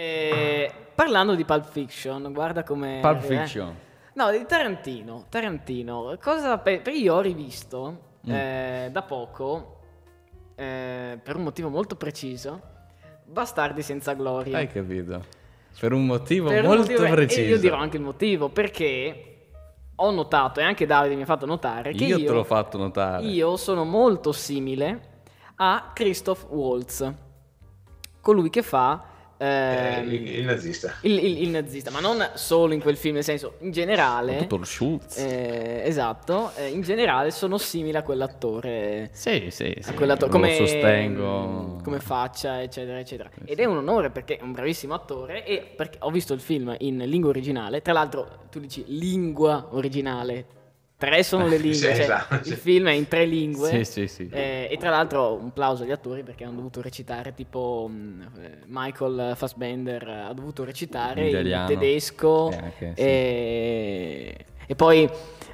Eh, parlando di Pulp Fiction, guarda come... Pulp Fiction. No, di Tarantino. Tarantino. Cosa pe- io ho rivisto Mm. eh, da poco, eh, per un motivo molto preciso, Bastardi senza gloria. Hai capito? Per un motivo Per un molto motivo- preciso. E io dirò anche il motivo, perché ho notato, e anche Davide mi ha fatto notare, che Io io, te l'ho fatto notare. io sono molto simile a Christoph Waltz, colui che fa... Eh, ehm, il, il nazista. il, il- il nazista, ma non solo in quel film, nel senso, in generale... Dottor Schultz. eh, esatto, eh, in generale sono simili a quell'attore. sì, sì, sì. a quell'attore lo come, sostengo. come faccia, eccetera, eccetera. Ed è un onore perché è un bravissimo attore. E perché ho visto il film in lingua originale. Tra l'altro, tu dici lingua originale. Tre sono le lingue, Sì, cioè, esatto, sì. il film è in tre lingue. Sì, sì, sì. Eh, e tra l'altro un plauso agli attori perché hanno dovuto recitare tipo mh, eh, Michael Fassbender ha dovuto recitare In in, tedesco Eh, e... e poi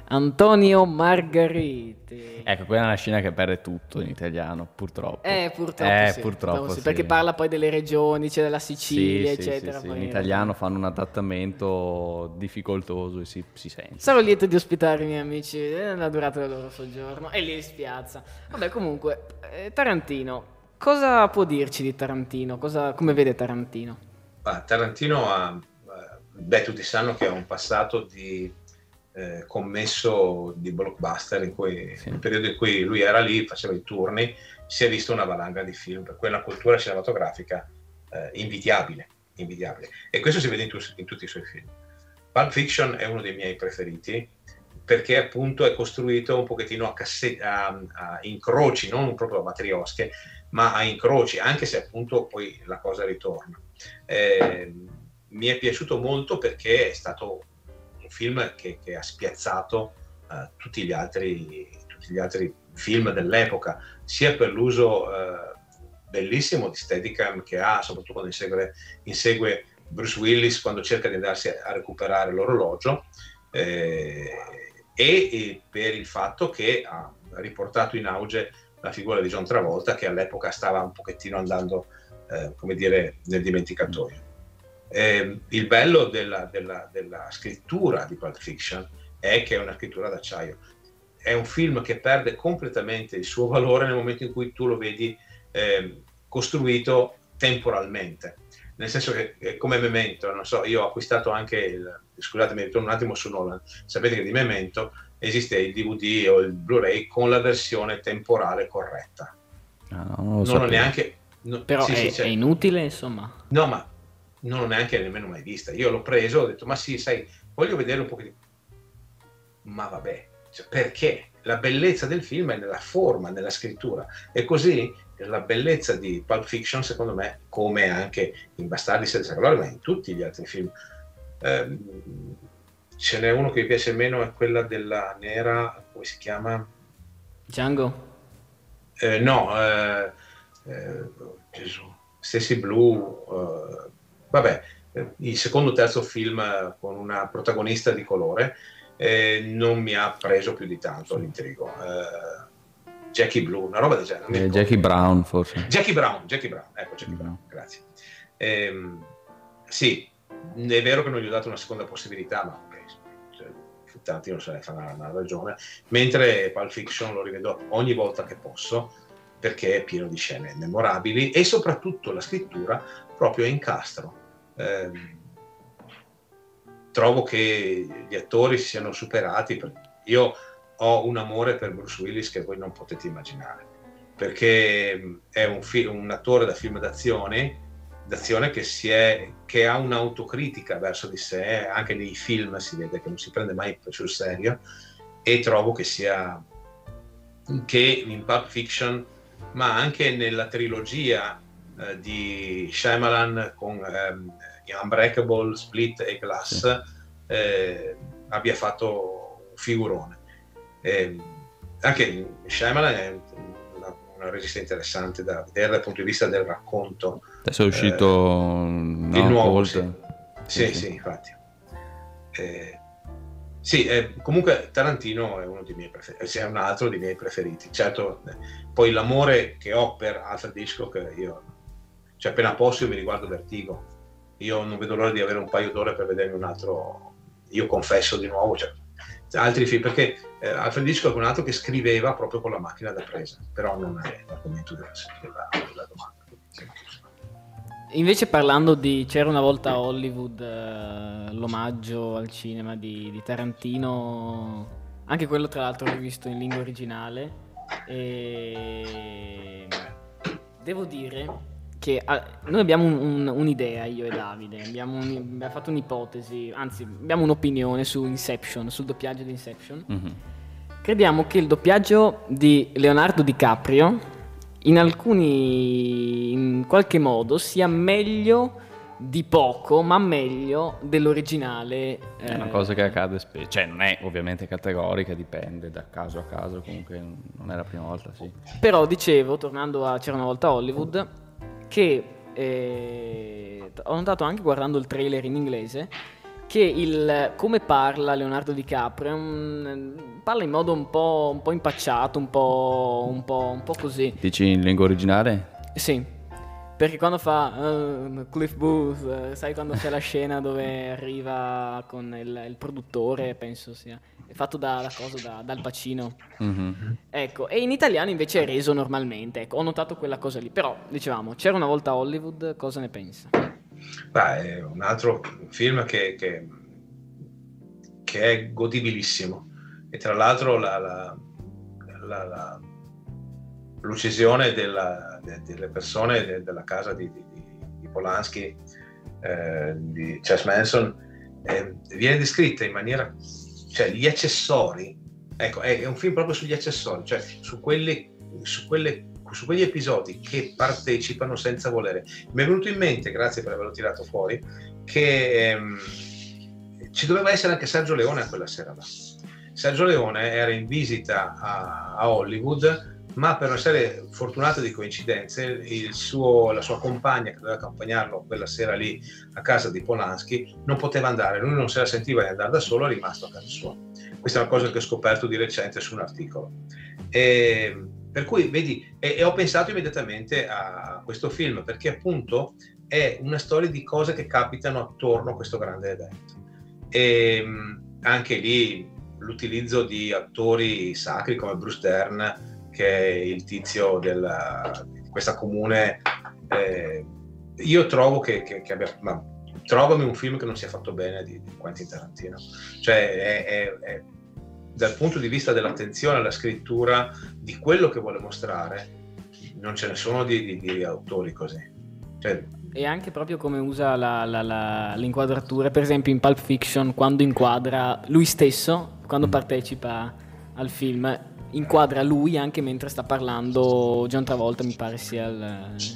Antonio Margariti. Ecco, quella è una scena che perde tutto in italiano, purtroppo. Eh, purtroppo, Eh, sì, purtroppo sì, sì. perché parla poi delle regioni, c'è della Sì, Sicilia, sì, sì, eccetera. In italiano fanno un adattamento difficoltoso e si, si sente. Sarò lieto di ospitare i miei amici eh, nella durata del loro soggiorno e li spiazza. Vabbè, comunque, eh, Tarantino, cosa può dirci di Tarantino? Cosa- come vede Tarantino? Ma Tarantino ha, eh, beh, tutti sanno che ha un passato di eh, commesso di blockbuster in cui, Sì. nel periodo in cui lui era lì, faceva i turni, si è visto una valanga di film, per cui è una cultura cinematografica eh, invidiabile, invidiabile. E questo si vede in, tu- in tutti i suoi film. Pulp Fiction è uno dei miei preferiti perché appunto è costruito un pochettino a, casse- a- a incroci, non proprio a matriosche, ma a incroci, anche se appunto poi la cosa ritorna. Eh, mi è piaciuto molto perché è stato un film che, che ha spiazzato eh, tutti, gli altri, tutti gli altri film dell'epoca, sia per l'uso eh, bellissimo di Steadicam che ha, soprattutto quando insegue, insegue Bruce Willis quando cerca di andarsi a, recuperare l'orologio, eh, e, e per il fatto che ha riportato in auge la figura di John Travolta che all'epoca stava un pochettino andando, eh, come dire, nel dimenticatoio. Eh, il bello della, della- della scrittura di Pulp Fiction è che è una scrittura d'acciaio. È un film che perde completamente il suo valore nel momento in cui tu lo vedi eh, costruito temporalmente. Nel senso che eh, come Memento, non so, io ho acquistato anche il, scusatemi, ritorno un attimo su Nolan, sapete che di Memento esiste il DVD o il Blu-ray con la versione temporale corretta. Ah, no, non lo Non sapevo. neanche... no- Però sì, è, sì, cioè- è inutile, insomma. No, ma non l'ho neanche nemmeno mai vista. Io l'ho preso, ho detto, ma sì, sai, voglio vedere un pochettino. Ma vabbè, cioè, perché? La bellezza del film è nella forma, nella scrittura. E così la bellezza di Pulp Fiction, secondo me, come anche in Bastardi senza gloria, ma in tutti gli altri film, ehm, ce n'è uno che mi piace meno, è quella della nera, come si chiama? Django? Eh, no, eh, eh, Gesù, Stacy Blue, eh, vabbè, eh, il secondo o terzo film eh, con una protagonista di colore eh, non mi ha preso più di tanto l'intrigo. Eh, Jackie Blue, una roba del genere. non Eh. Jackie Brown, forse. Jackie Brown, Jackie Brown, ecco Jackie Brown, grazie. Ehm, sì, è vero che non gli ho dato una seconda possibilità, ma ok, cioè, Tarantino se ne fa una, una ragione, mentre Pulp Fiction lo rivedo ogni volta che posso perché è pieno di scene memorabili e soprattutto la scrittura proprio è incastro. Ehm, trovo che gli attori si siano superati, per- io ho un amore per Bruce Willis che voi non potete immaginare perché è un, fi- un attore da film d'azione, d'azione che, è, che ha un'autocritica verso di sé, anche nei film si vede che non si prende mai sul serio e trovo che sia che in Pulp Fiction, ma anche nella trilogia eh, di Shyamalan con ehm, Unbreakable, Split e Glass eh, abbia fatto un figurone. Eh, anche Shyamalan è una, una regista interessante da vedere dal punto di vista del racconto. Adesso è uscito no, il nuovo, sì. Sì, Sì, sì, infatti. Eh, sì, eh, comunque Tarantino è uno dei miei preferiti, è un altro dei miei preferiti. Certo, eh, poi l'amore che ho per Alfred Hitchcock, io, cioè appena posso io mi riguardo Vertigo, io non vedo l'ora di avere un paio d'ore per vedermi un altro, io confesso di nuovo, cioè, altri film, perché eh, Alfred Hitchcock è un altro che scriveva proprio con la macchina da presa, però non è l'argomento della, della, della domanda. Invece parlando di C'era una volta a Hollywood, eh, l'omaggio al cinema di, di, Tarantino, anche quello tra l'altro l'ho visto in lingua originale, e devo dire che ah, noi abbiamo un, un, un'idea, io e Davide, abbiamo, un, abbiamo, fatto un'ipotesi, anzi abbiamo un'opinione su Inception, sul doppiaggio di Inception. Mm-hmm. Crediamo che il doppiaggio di Leonardo DiCaprio in alcuni, in qualche modo, sia meglio di poco, ma meglio dell'originale. È una cosa che accade spesso, cioè non è ovviamente categorica, dipende da caso a caso, comunque non è la prima volta, sì. Però dicevo, tornando a C'era una volta Hollywood, che eh, ho notato anche guardando il trailer in inglese che il come parla Leonardo DiCaprio un, parla in modo un po', un po impacciato, un po', un, po', un po' così. Dici in lingua originale? Sì. Perché quando fa uh, Cliff Booth, uh, sai quando c'è la scena dove arriva con il, il produttore, penso sia, è fatto da, da cosa, da, dal Pacino. Mm-hmm. Ecco, e in italiano invece è reso normalmente, ecco, ho notato quella cosa lì. Però, dicevamo, c'era una volta Hollywood, cosa ne pensa? Beh, è un altro film che, che, che è godibilissimo. E tra l'altro la, la, la, l'uccisione della, de, delle persone de, della casa di, di, di Polanski, eh, di Chess Manson, eh, viene descritta in maniera, cioè gli accessori, ecco, è, un film proprio sugli accessori, cioè su, quelli, su, quelle, su quegli episodi che partecipano senza volere. Mi è venuto in mente, grazie per averlo tirato fuori, che ehm, ci doveva essere anche Sergio Leone quella sera là. Sergio Leone era in visita a, a Hollywood ma per una serie fortunata di coincidenze suo, la sua compagna che doveva accompagnarlo quella sera lì a casa di Polanski non poteva andare, lui non se la sentiva di andare da solo, è rimasto a casa sua. Questa è una cosa che ho scoperto di recente su un articolo. E, per cui, vedi, e, e ho pensato immediatamente a questo film perché appunto è una storia di cose che capitano attorno a questo grande evento. E anche lì l'utilizzo di attori sacri come Bruce Dern che è il tizio della, di questa comune. Eh, io trovo che, che, che abbia, ma, trovami un film che non sia fatto bene di, di Quentin Tarantino. Cioè, è, è, è, dal punto di vista dell'attenzione alla scrittura, di quello che vuole mostrare, non ce ne sono di, di, di autori così. Cioè, e anche proprio come usa la, la, la, l'inquadratura, per esempio in Pulp Fiction, quando inquadra lui stesso, quando mm. partecipa al film, inquadra lui anche mentre sta parlando John Travolta, mi pare sia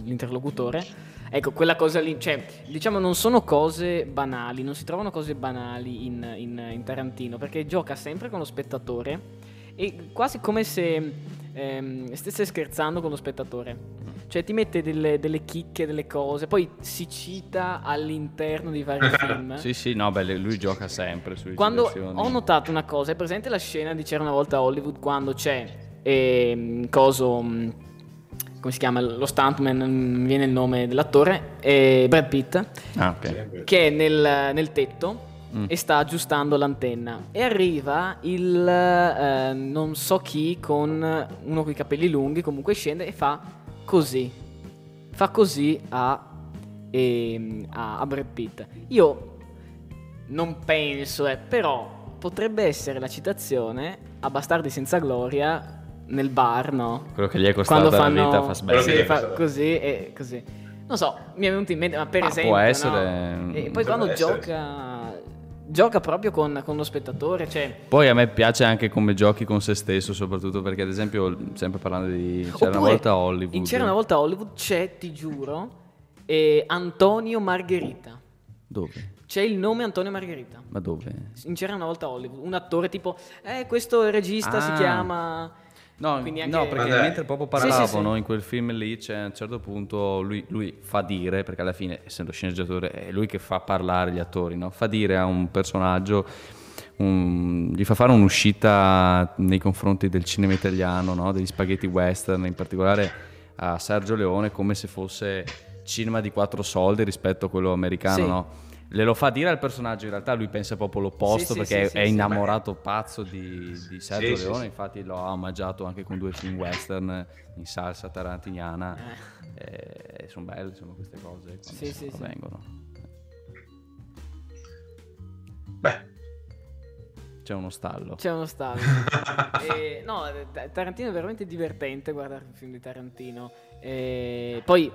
l'interlocutore. Ecco, quella cosa lì, cioè, diciamo, non sono cose banali, non si trovano cose banali in, in, in Tarantino, perché gioca sempre con lo spettatore e quasi come se ehm, stesse scherzando con lo spettatore. Cioè ti mette delle, delle, chicche, delle cose, poi si cita all'interno di vari film. sì, sì, no, beh, lui gioca sempre sui Quando ho notato una cosa, è presente la scena di C'era una volta a Hollywood quando c'è eh, coso mm, come si chiama lo stuntman, non mi viene il nome dell'attore, eh, Brad Pitt, ah, okay. che è nel, nel tetto mm. e sta aggiustando l'antenna e arriva il eh, non so chi con uno con i capelli lunghi, comunque scende e fa così. Fa così a, eh, a, a Brad Pitt. Io non penso, eh, però potrebbe essere la citazione a Bastardi senza gloria nel bar, no? Quello che gli è costato fanno... la vita fa sbagliare. Sì, fa così e così. Non so, mi è venuto in mente, ma per ah, esempio... Può essere... No? E poi quando essere. gioca gioca proprio con, con, lo spettatore. Cioè... Poi a me piace anche come giochi con se stesso, soprattutto perché, ad esempio, sempre parlando di C'era Oppure, una volta Hollywood. In C'era una volta Hollywood c'è, ti giuro, eh, Antonio Margherita. Dove? C'è il nome Antonio Margherita. Ma dove? In C'era una volta Hollywood. Un attore tipo, eh, questo regista ah. si chiama No, anche... no perché Vabbè. mentre proprio parlavano sì, sì, sì. in quel film lì, c'è a un certo punto lui, lui, fa dire, perché alla fine, essendo sceneggiatore, è lui che fa parlare gli attori, no? fa dire a un personaggio, un, gli fa fare un'uscita nei confronti del cinema italiano, no? degli spaghetti western, in particolare a Sergio Leone, come se fosse cinema di quattro soldi rispetto a quello americano, sì. no? Le lo fa dire al personaggio, in realtà lui pensa proprio l'opposto sì, perché sì, è, innamorato pazzo di, di Sergio Leone, infatti lo ha omaggiato anche con due film western in salsa tarantiniana. Eh. sono belle insomma, queste cose quando avvengono. Beh, c'è uno stallo. C'è uno stallo. e, no, Tarantino è veramente divertente guardare un film di Tarantino. E, poi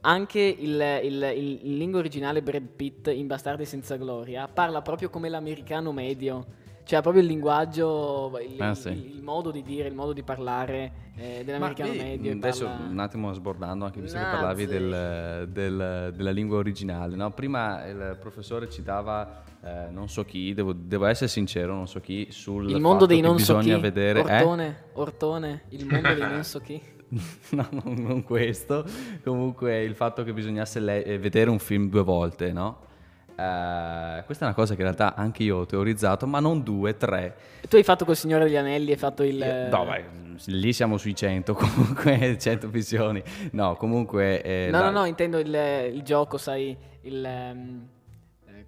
anche il, il, il, in lingua originale Brad Pitt in Bastardi senza gloria parla proprio come l'americano medio cioè proprio il linguaggio, il, ah, sì. il, il, modo di dire, il modo di parlare eh, dell'americano Ma, medio. Adesso parla... un attimo sbordando, anche visto Nazzi. che parlavi del, del, della lingua originale. No? Prima il professore citava, eh, non so chi, devo, devo, essere sincero, non so chi, sul il mondo dei non so chi. vedere... Eh? Ortone, eh? Ortone, il mondo dei non so chi. no, non questo. Comunque il fatto che bisognasse le- eh, vedere un film due volte, no? Uh, questa è una cosa che in realtà anche io ho teorizzato, ma non due, tre. Tu hai fatto col Signore degli Anelli, hai fatto il... Eh, no, vai, lì siamo sui 100, comunque 100 visioni. No, comunque... Eh, no, no, no, intendo il, il gioco, sai, il... Um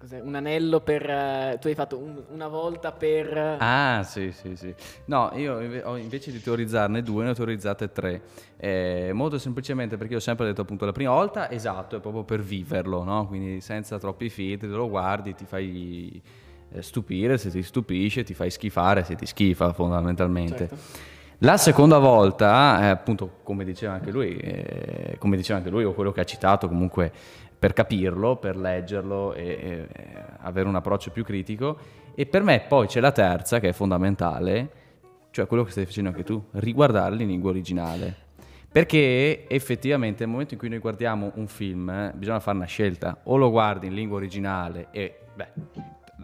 cos'è? un anello per... Uh, tu hai fatto un, una volta per... Ah, sì, sì, sì. No, io ho, invece di teorizzarne due, ne ho teorizzate tre. Eh, molto semplicemente perché ho sempre detto appunto la prima volta, esatto, è proprio per viverlo, no? Quindi senza troppi filtri, te lo guardi, ti fai eh, stupire, se ti stupisce, ti fai schifare, se ti schifa fondamentalmente. Certo. La seconda volta, eh, appunto, come diceva anche lui, eh, come diceva anche lui, o quello che ha citato comunque per capirlo, per leggerlo e, e, avere un approccio più critico. E per me poi c'è la terza che è fondamentale, cioè quello che stai facendo anche tu, riguardarli in lingua originale. Perché effettivamente nel momento in cui noi guardiamo un film eh, bisogna fare una scelta, o lo guardi in lingua originale e, beh,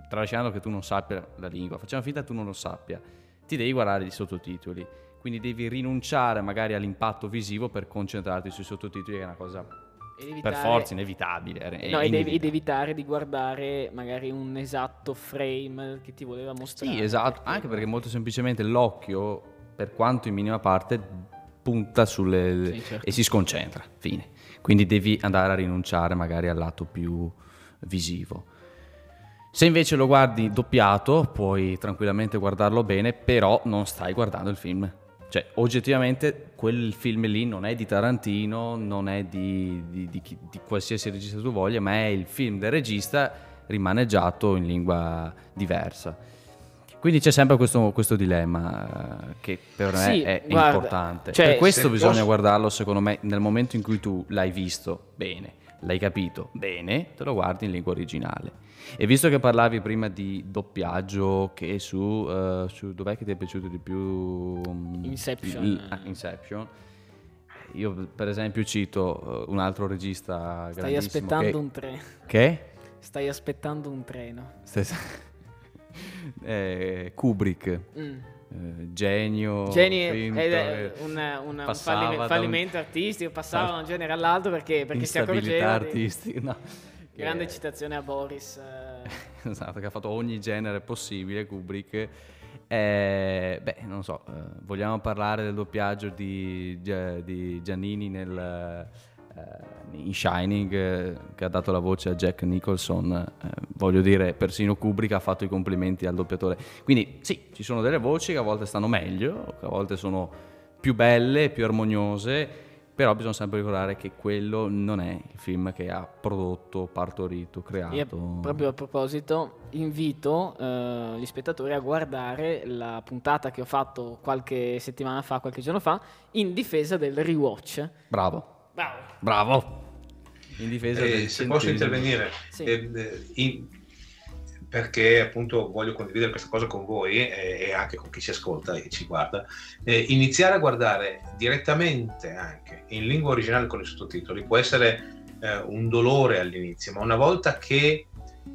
tralasciando che tu non sappia la lingua, facciamo finta che tu non lo sappia, ti devi guardare i sottotitoli, quindi devi rinunciare magari all'impatto visivo per concentrarti sui sottotitoli, che è una cosa evitare... per forza inevitabile. È no, ed, ed, evitare di guardare magari un esatto frame che ti voleva mostrare. Sì, esatto, anche perché molto semplicemente l'occhio, per quanto in minima parte, punta sulle... Sì, certo. e si sconcentra, fine. Quindi devi andare a rinunciare magari al lato più visivo. Se invece lo guardi doppiato, puoi tranquillamente guardarlo bene, però non stai guardando il film cioè, oggettivamente quel film lì non è di Tarantino, non è di, di, di, di, qualsiasi regista tu voglia, ma è il film del regista rimaneggiato in lingua diversa. Quindi c'è sempre questo, questo dilemma eh, che per me sì, è guarda, importante. Cioè, per questo bisogna posso... guardarlo, secondo me, nel momento in cui tu l'hai visto bene, l'hai capito bene, te lo guardi in lingua originale. E visto che parlavi prima di doppiaggio, che su, uh, su dov'è che ti è piaciuto di più? Inception. Il, ah, Inception. Io per esempio cito uh, un altro regista Stai aspettando che... un treno. Che? Stai aspettando un treno. Stai... eh, Kubrick. Mm. Eh, genio, genio finto, eh, una, una, un fallimento, un... artistico passava da un genere all'altro perché, perché si accorgeva artistica no. Grande eh, citazione a Boris eh. esatto che ha fatto ogni genere possibile Kubrick eh, beh non so eh, vogliamo parlare del doppiaggio di, di Giannini nel in Shining che ha dato la voce a Jack Nicholson, eh, voglio dire, persino Kubrick ha fatto i complimenti al doppiatore. Quindi sì, ci sono delle voci che a volte stanno meglio, che a volte sono più belle, più armoniose, però bisogna sempre ricordare che quello non è il film che ha prodotto, partorito, creato. E proprio a proposito, invito eh, gli spettatori a guardare la puntata che ho fatto qualche settimana fa, qualche giorno fa, in difesa del rewatch. Bravo. Bravo. Bravo. In difesa eh, del Se posso intervenire, sì. eh, eh, in, perché appunto voglio condividere questa cosa con voi e, e anche con chi ci ascolta e ci guarda, eh, iniziare a guardare direttamente anche in lingua originale con i sottotitoli può essere eh, un dolore all'inizio, ma una volta che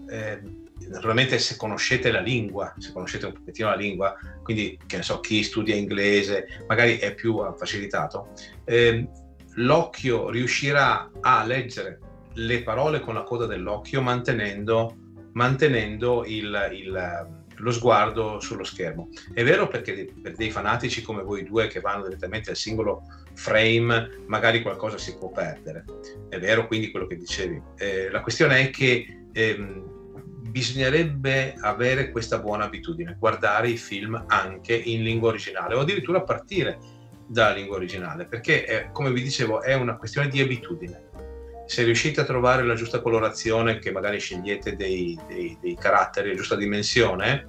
eh, naturalmente se conoscete la lingua, se conoscete un pochettino la lingua, quindi che ne so, chi studia inglese magari è più facilitato, eh, l'occhio riuscirà a leggere le parole con la coda dell'occhio mantenendo, mantenendo il, il, lo sguardo sullo schermo. È vero perché per dei fanatici come voi due che vanno direttamente al singolo frame, magari qualcosa si può perdere. È vero quindi quello che dicevi. Eh, la questione è che ehm, bisognerebbe avere questa buona abitudine, guardare i film anche in lingua originale o addirittura partire dalla lingua originale, perché è, come vi dicevo è una questione di abitudine. Se riuscite a trovare la giusta colorazione, che magari scegliete dei, dei, dei caratteri, la giusta dimensione,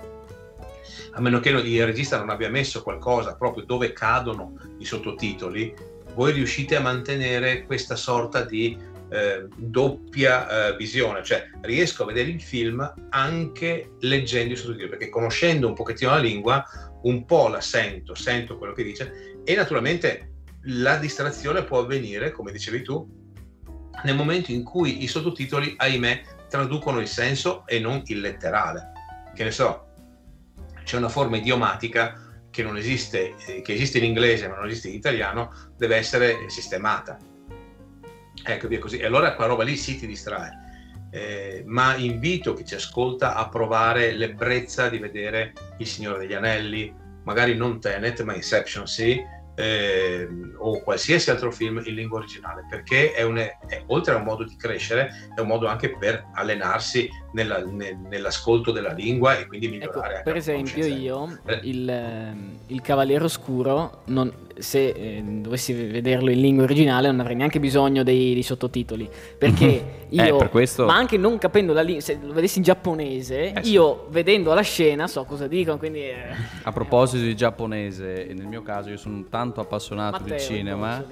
a meno che il regista non abbia messo qualcosa proprio dove cadono i sottotitoli, voi riuscite a mantenere questa sorta di eh, doppia eh, visione, cioè riesco a vedere il film anche leggendo i sottotitoli, perché conoscendo un pochettino la lingua, un po' la sento, sento quello che dice e naturalmente la distrazione può avvenire, come dicevi tu, nel momento in cui i sottotitoli, ahimè, traducono il senso e non il letterale. Che ne so, c'è una forma idiomatica che non esiste, eh, che esiste in inglese ma non esiste in italiano, deve essere sistemata. Ecco, via così. E allora quella roba lì sì ti distrae. Eh, ma invito chi ci ascolta a provare l'ebbrezza di vedere Il Signore degli Anelli, magari non Tenet, ma Inception sì, eh, o qualsiasi altro film in lingua originale, perché è un, è, oltre a un modo di crescere, è un modo anche per allenarsi nella, ne, nell'ascolto della lingua e quindi migliorare. Ecco, per esempio, io eh. il, il, Cavaliere Oscuro, non, se eh, dovessi vederlo in lingua originale, non avrei neanche bisogno dei, dei sottotitoli, perché eh, io, per questo... ma anche non capendo la lingua, se lo vedessi in giapponese, eh, io sì. vedendo la scena so cosa dicono. Quindi, eh. A proposito di giapponese, nel mio caso, io sono tanto appassionato Matteo, di cinema.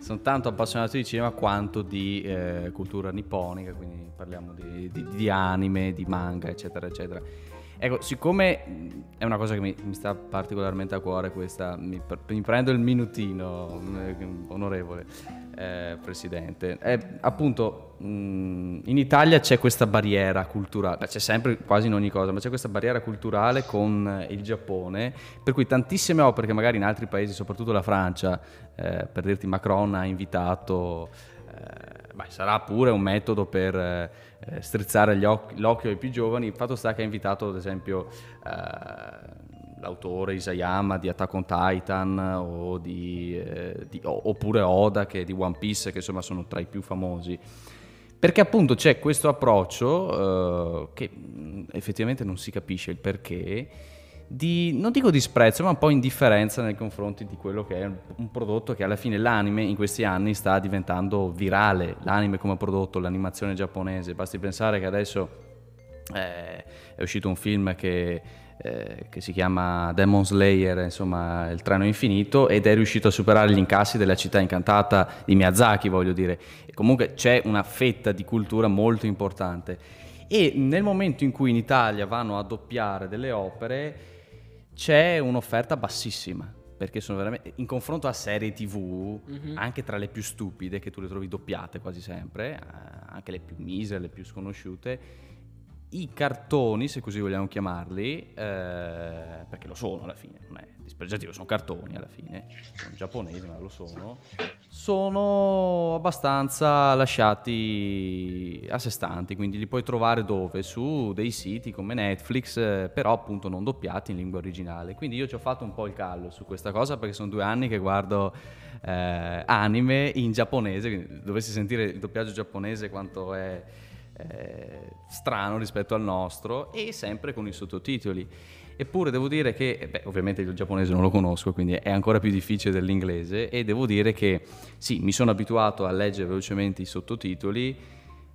Sono tanto appassionato di cinema quanto di eh, cultura nipponica, quindi parliamo di, di, di anime, di manga, eccetera, eccetera. Ecco, siccome è una cosa che mi, mi sta particolarmente a cuore questa, mi, mi prendo il minutino, eh, onorevole eh, Presidente. Eh, appunto, mh, in Italia c'è questa barriera culturale, c'è sempre quasi in ogni cosa, ma c'è questa barriera culturale con il Giappone, per cui tantissime opere che magari in altri paesi, soprattutto la Francia, eh, per dirti Macron ha invitato... Eh, beh, sarà pure un metodo per eh, strizzare occhi, l'occhio ai più giovani. Il fatto sta che ha invitato, ad esempio, eh, l'autore Isayama di Attack on Titan o di, eh, di, oppure Oda che è di One Piece, che insomma sono tra i più famosi. Perché appunto c'è questo approccio eh, che effettivamente non si capisce il perché di, non dico disprezzo, ma un po' indifferenza nei confronti di quello che è un prodotto che alla fine l'anime in questi anni sta diventando virale, l'anime come prodotto, l'animazione giapponese, basti pensare che adesso eh, è uscito un film che, eh, che, si chiama Demon Slayer, insomma il treno infinito, ed è riuscito a superare gli incassi della città incantata di Miyazaki, voglio dire. E comunque c'è una fetta di cultura molto importante. E nel momento in cui in Italia vanno a doppiare delle opere, c'è un'offerta bassissima perché sono veramente in confronto a serie tv mm-hmm. anche tra le più stupide che tu le trovi doppiate quasi sempre eh, anche le più misere le più sconosciute i cartoni se così vogliamo chiamarli eh, perché lo sono alla fine non è dispregiativo sono cartoni alla fine sono giapponesi ma lo sono sono abbastanza lasciati a sé stanti, quindi li puoi trovare dove? Su dei siti come Netflix, eh, però appunto non doppiati in lingua originale. Quindi io ci ho fatto un po' il callo su questa cosa perché sono due anni che guardo eh, anime in giapponese, dovessi sentire il doppiaggio giapponese quanto è eh, strano rispetto al nostro e sempre con i sottotitoli. Eppure devo dire che, eh, beh, ovviamente il giapponese non lo conosco, quindi è ancora più difficile dell'inglese e devo dire che sì, mi sono abituato a leggere velocemente i sottotitoli,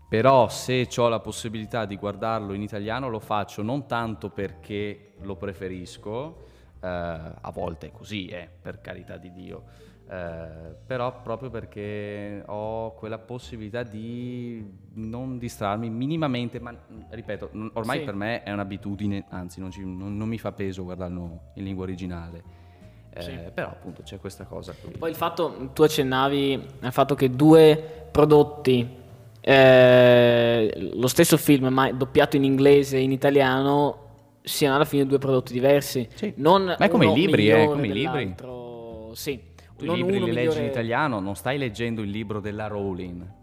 però se ho la possibilità di guardarlo in italiano lo faccio non tanto perché lo preferisco, eh, a volte è così, eh, per carità di Dio, eh, però proprio perché ho quella possibilità di non distrarmi minimamente, ma ripeto, ormai sì. per me è un'abitudine, anzi non, ci, non, non, mi fa peso guardarlo in lingua originale. Eh, sì. Però appunto c'è questa cosa qui. Poi il fatto, tu accennavi al fatto che due prodotti, eh, lo stesso film ma doppiato in inglese e in italiano, siano alla fine due prodotti diversi. Sì. Non ma è come i libri, eh, come i libri. Sì tu i libri li leggi migliore... in italiano, non stai leggendo il libro della Rowling.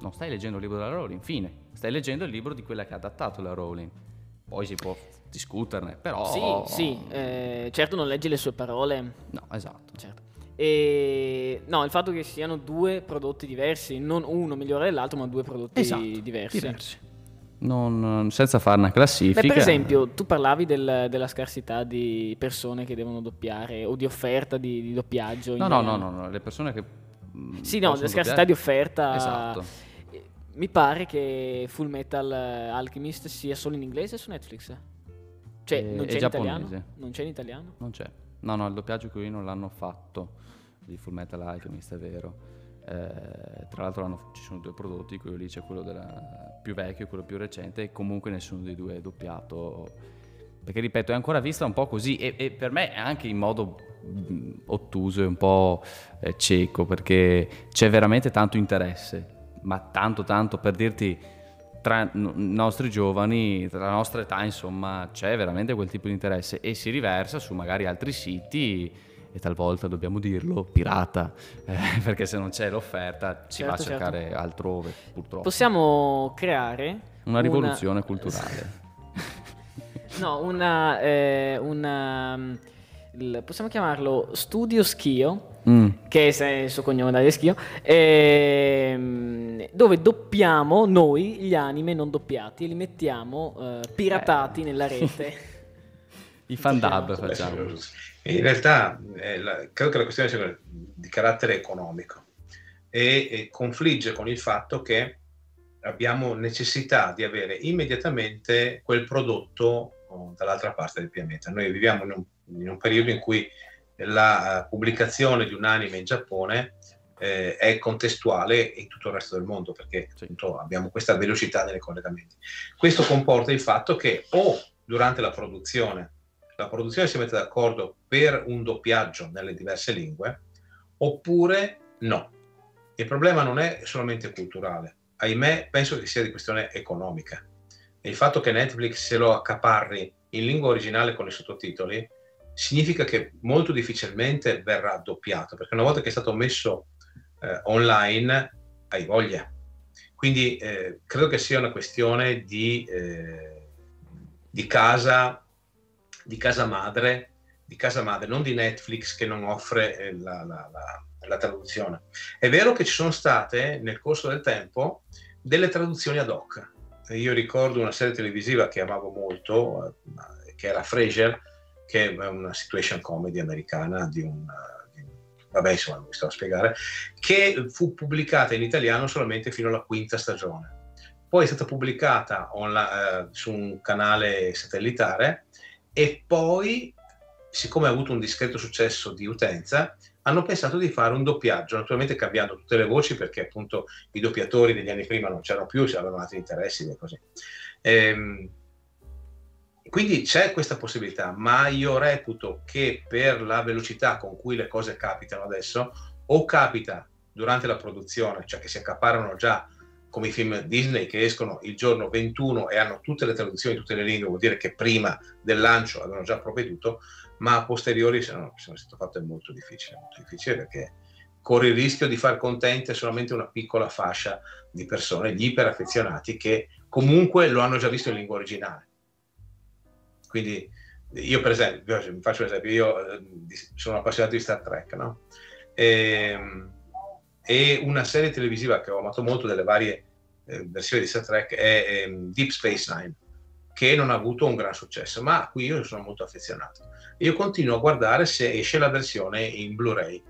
Non stai leggendo il libro della Rowling, fine. Stai leggendo il libro di quella che ha adattato la Rowling. poi si può discuterne, però... Sì, sì, eh, certo non leggi le sue parole. No, esatto. Certo. E no, il fatto che siano due prodotti diversi, non uno migliore dell'altro, ma due prodotti esatto, diversi. diversi. Non, senza fare una classifica. Beh, per esempio, tu parlavi del, della scarsità di persone che devono doppiare o di offerta di, di doppiaggio. No, no, no, no, no, le persone che. Sì, no, della scarsità di offerta. Esatto. Mi pare che Full Metal Alchemist sia solo in inglese su Netflix. Cioè, e, non c'è in italiano? Non c'è in italiano? Non c'è. No, no, il doppiaggio qui non l'hanno fatto di Full Metal Alchemist, è vero. Eh, tra l'altro ci sono due prodotti, quello lì c'è quello della, più vecchio e quello più recente e comunque nessuno dei due è doppiato. Perché ripeto, è ancora vista un po' così e, e per me è anche in modo mh, ottuso e un po' eh, cieco perché c'è veramente tanto interesse, ma tanto tanto per dirti tra i nostri giovani, tra la nostra età, insomma, c'è veramente quel tipo di interesse e si riversa su magari altri siti e talvolta dobbiamo dirlo, pirata, eh, perché se non c'è l'offerta ci certo, va a certo, cercare certo. altrove, purtroppo. Possiamo creare una rivoluzione una... culturale. no, una, eh, una il, possiamo chiamarlo Studio Schio, mm. che è il suo cognome da Schio, ehm, dove doppiamo noi gli anime non doppiati e li mettiamo eh, piratati eh. nella rete. I fan dub facciamo. In realtà eh, la, credo che la questione sia di carattere economico e, e confligge con il fatto che abbiamo necessità di avere immediatamente quel prodotto oh, dall'altra parte del pianeta. Noi viviamo in un, in un periodo in cui la uh, pubblicazione di un anime in Giappone eh, è contestuale in tutto il resto del mondo perché appunto, abbiamo questa velocità nei collegamenti. Questo comporta il fatto che o durante la produzione la produzione si mette d'accordo per un doppiaggio nelle diverse lingue, oppure no. Il problema non è solamente culturale, ahimè penso che sia di questione economica. il fatto che Netflix se lo accaparri in lingua originale con i sottotitoli significa che molto difficilmente verrà doppiato, perché una volta che è stato messo eh, online hai voglia. Quindi eh, credo che sia una questione di, eh, di casa di casa madre, di casa madre, non di Netflix che non offre eh, la, la, la, la, traduzione. È vero che ci sono state nel corso del tempo delle traduzioni ad hoc. Io ricordo una serie televisiva che amavo molto, che era Frasier, che è una situation comedy americana di un, vabbè insomma non mi sto a spiegare, che fu pubblicata in italiano solamente fino alla quinta stagione. Poi è stata pubblicata online, eh, su un canale satellitare e poi, siccome ha avuto un discreto successo di utenza, hanno pensato di fare un doppiaggio, naturalmente cambiando tutte le voci perché appunto i doppiatori degli anni prima non c'erano più, avevano altri interessi e così. Ehm, quindi c'è questa possibilità, ma io reputo che per la velocità con cui le cose capitano adesso, o capita durante la produzione, cioè che si accaparano già come i film Disney che escono il giorno 21 e hanno tutte le traduzioni in tutte le lingue, vuol dire che prima del lancio avevano già provveduto, ma a posteriori se non è stato fatto è molto difficile, molto difficile perché corre il rischio di far contente solamente una piccola fascia di persone, gli iperaffezionati che comunque lo hanno già visto in lingua originale. Quindi io per esempio, faccio un esempio, io eh, sono appassionato di Star Trek, no? E, ehm, e una serie televisiva che ho amato molto delle varie eh, versioni di Star Trek è eh, Deep Space Nine che non ha avuto un gran successo ma a cui io sono molto affezionato io continuo a guardare se esce la versione in Blu-ray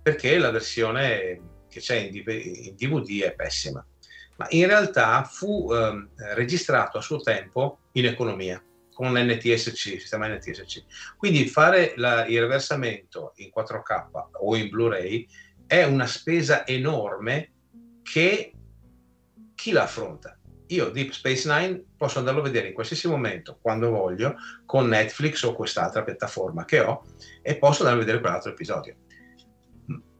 perché la versione che c'è in, in DVD è pessima ma in realtà fu eh, registrato a suo tempo in economia con NTSC, sistema NTSC. Quindi fare la, il reversamento in 4K o in Blu-ray è una spesa enorme che chi la affronta? Io Deep Space Nine posso andarlo a vedere in qualsiasi momento, quando voglio, con Netflix o quest'altra piattaforma che ho e posso andare a vedere quell'altro episodio.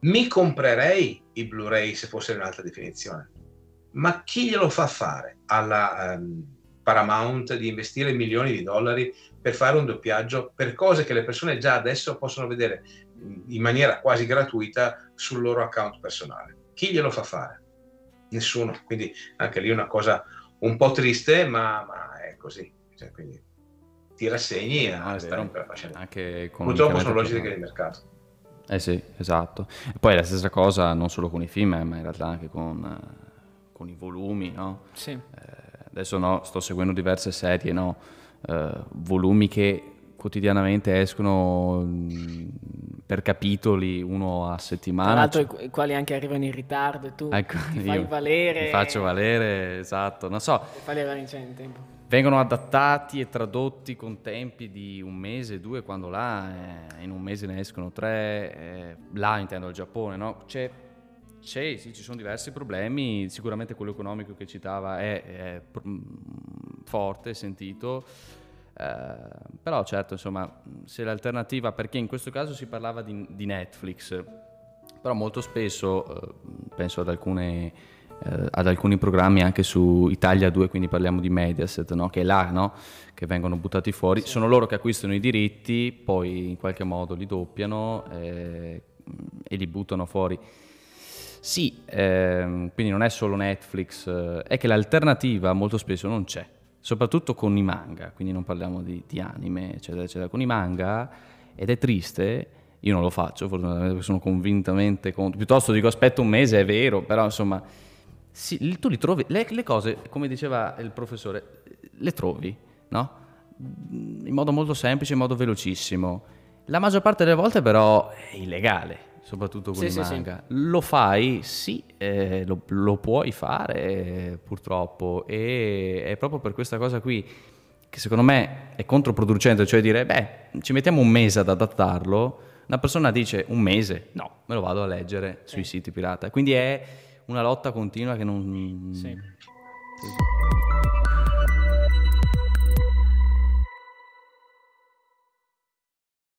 Mi comprerei i Blu-ray se fosse in alta definizione, ma chi glielo fa fare alla um, Paramount di investire milioni di dollari per fare un doppiaggio per cose che le persone già adesso possono vedere in maniera quasi gratuita sul loro account personale. Chi glielo fa fare? Nessuno. Quindi anche lì è una cosa un po' triste, ma, ma è così. Cioè, quindi ti rassegni a no, stare anche con purtroppo sono logiche di mercato eh sì esatto e poi la stessa cosa non solo con i film ma in realtà anche con, con i volumi no? sì. eh, adesso no sto seguendo diverse serie no? eh, volumi che quotidianamente escono mm, per capitoli uno a settimana. Tra l'altro i quali anche arrivano in ritardo e tu ecco, ti fai valere. Ti faccio valere, esatto, non so. Vengono adattati e tradotti con tempi di un mese, due, quando là eh, in un mese ne escono tre, eh, là intendo il Giappone, no? C'è, c'è, sì, ci sono diversi problemi, sicuramente quello economico che citava è, è mm, forte, sentito, eh, però certo, insomma, se l'alternativa, perché in questo caso si parlava di, di Netflix, però molto spesso, eh, penso ad, alcune, eh, ad, alcuni programmi anche su Italia 2, quindi parliamo di Mediaset, no? che è là, no? che vengono buttati fuori, sì. sono loro che acquistano i diritti, poi in qualche modo li doppiano eh, e li buttano fuori. Sì, ehm, quindi non è solo Netflix, eh, è che l'alternativa molto spesso non c'è soprattutto con i manga, quindi non parliamo di, di anime, eccetera, eccetera, con i manga, ed è triste, io non lo faccio, fortunatamente perché sono convintamente contro, piuttosto dico aspetta un mese, è vero, però insomma, sì, tu li trovi, le, le, cose, come diceva il professore, le trovi, no? In modo molto semplice, in modo velocissimo. La maggior parte delle volte però è illegale, soprattutto con sì, i manga. Sì, sì. Lo fai, sì, eh, lo, lo, puoi fare purtroppo e è proprio per questa cosa qui che secondo me è controproducente, cioè dire, beh, ci mettiamo un mese ad adattarlo, una persona dice un mese, no, me lo vado a leggere sui siti pirata. Quindi è una lotta continua che non... Sì.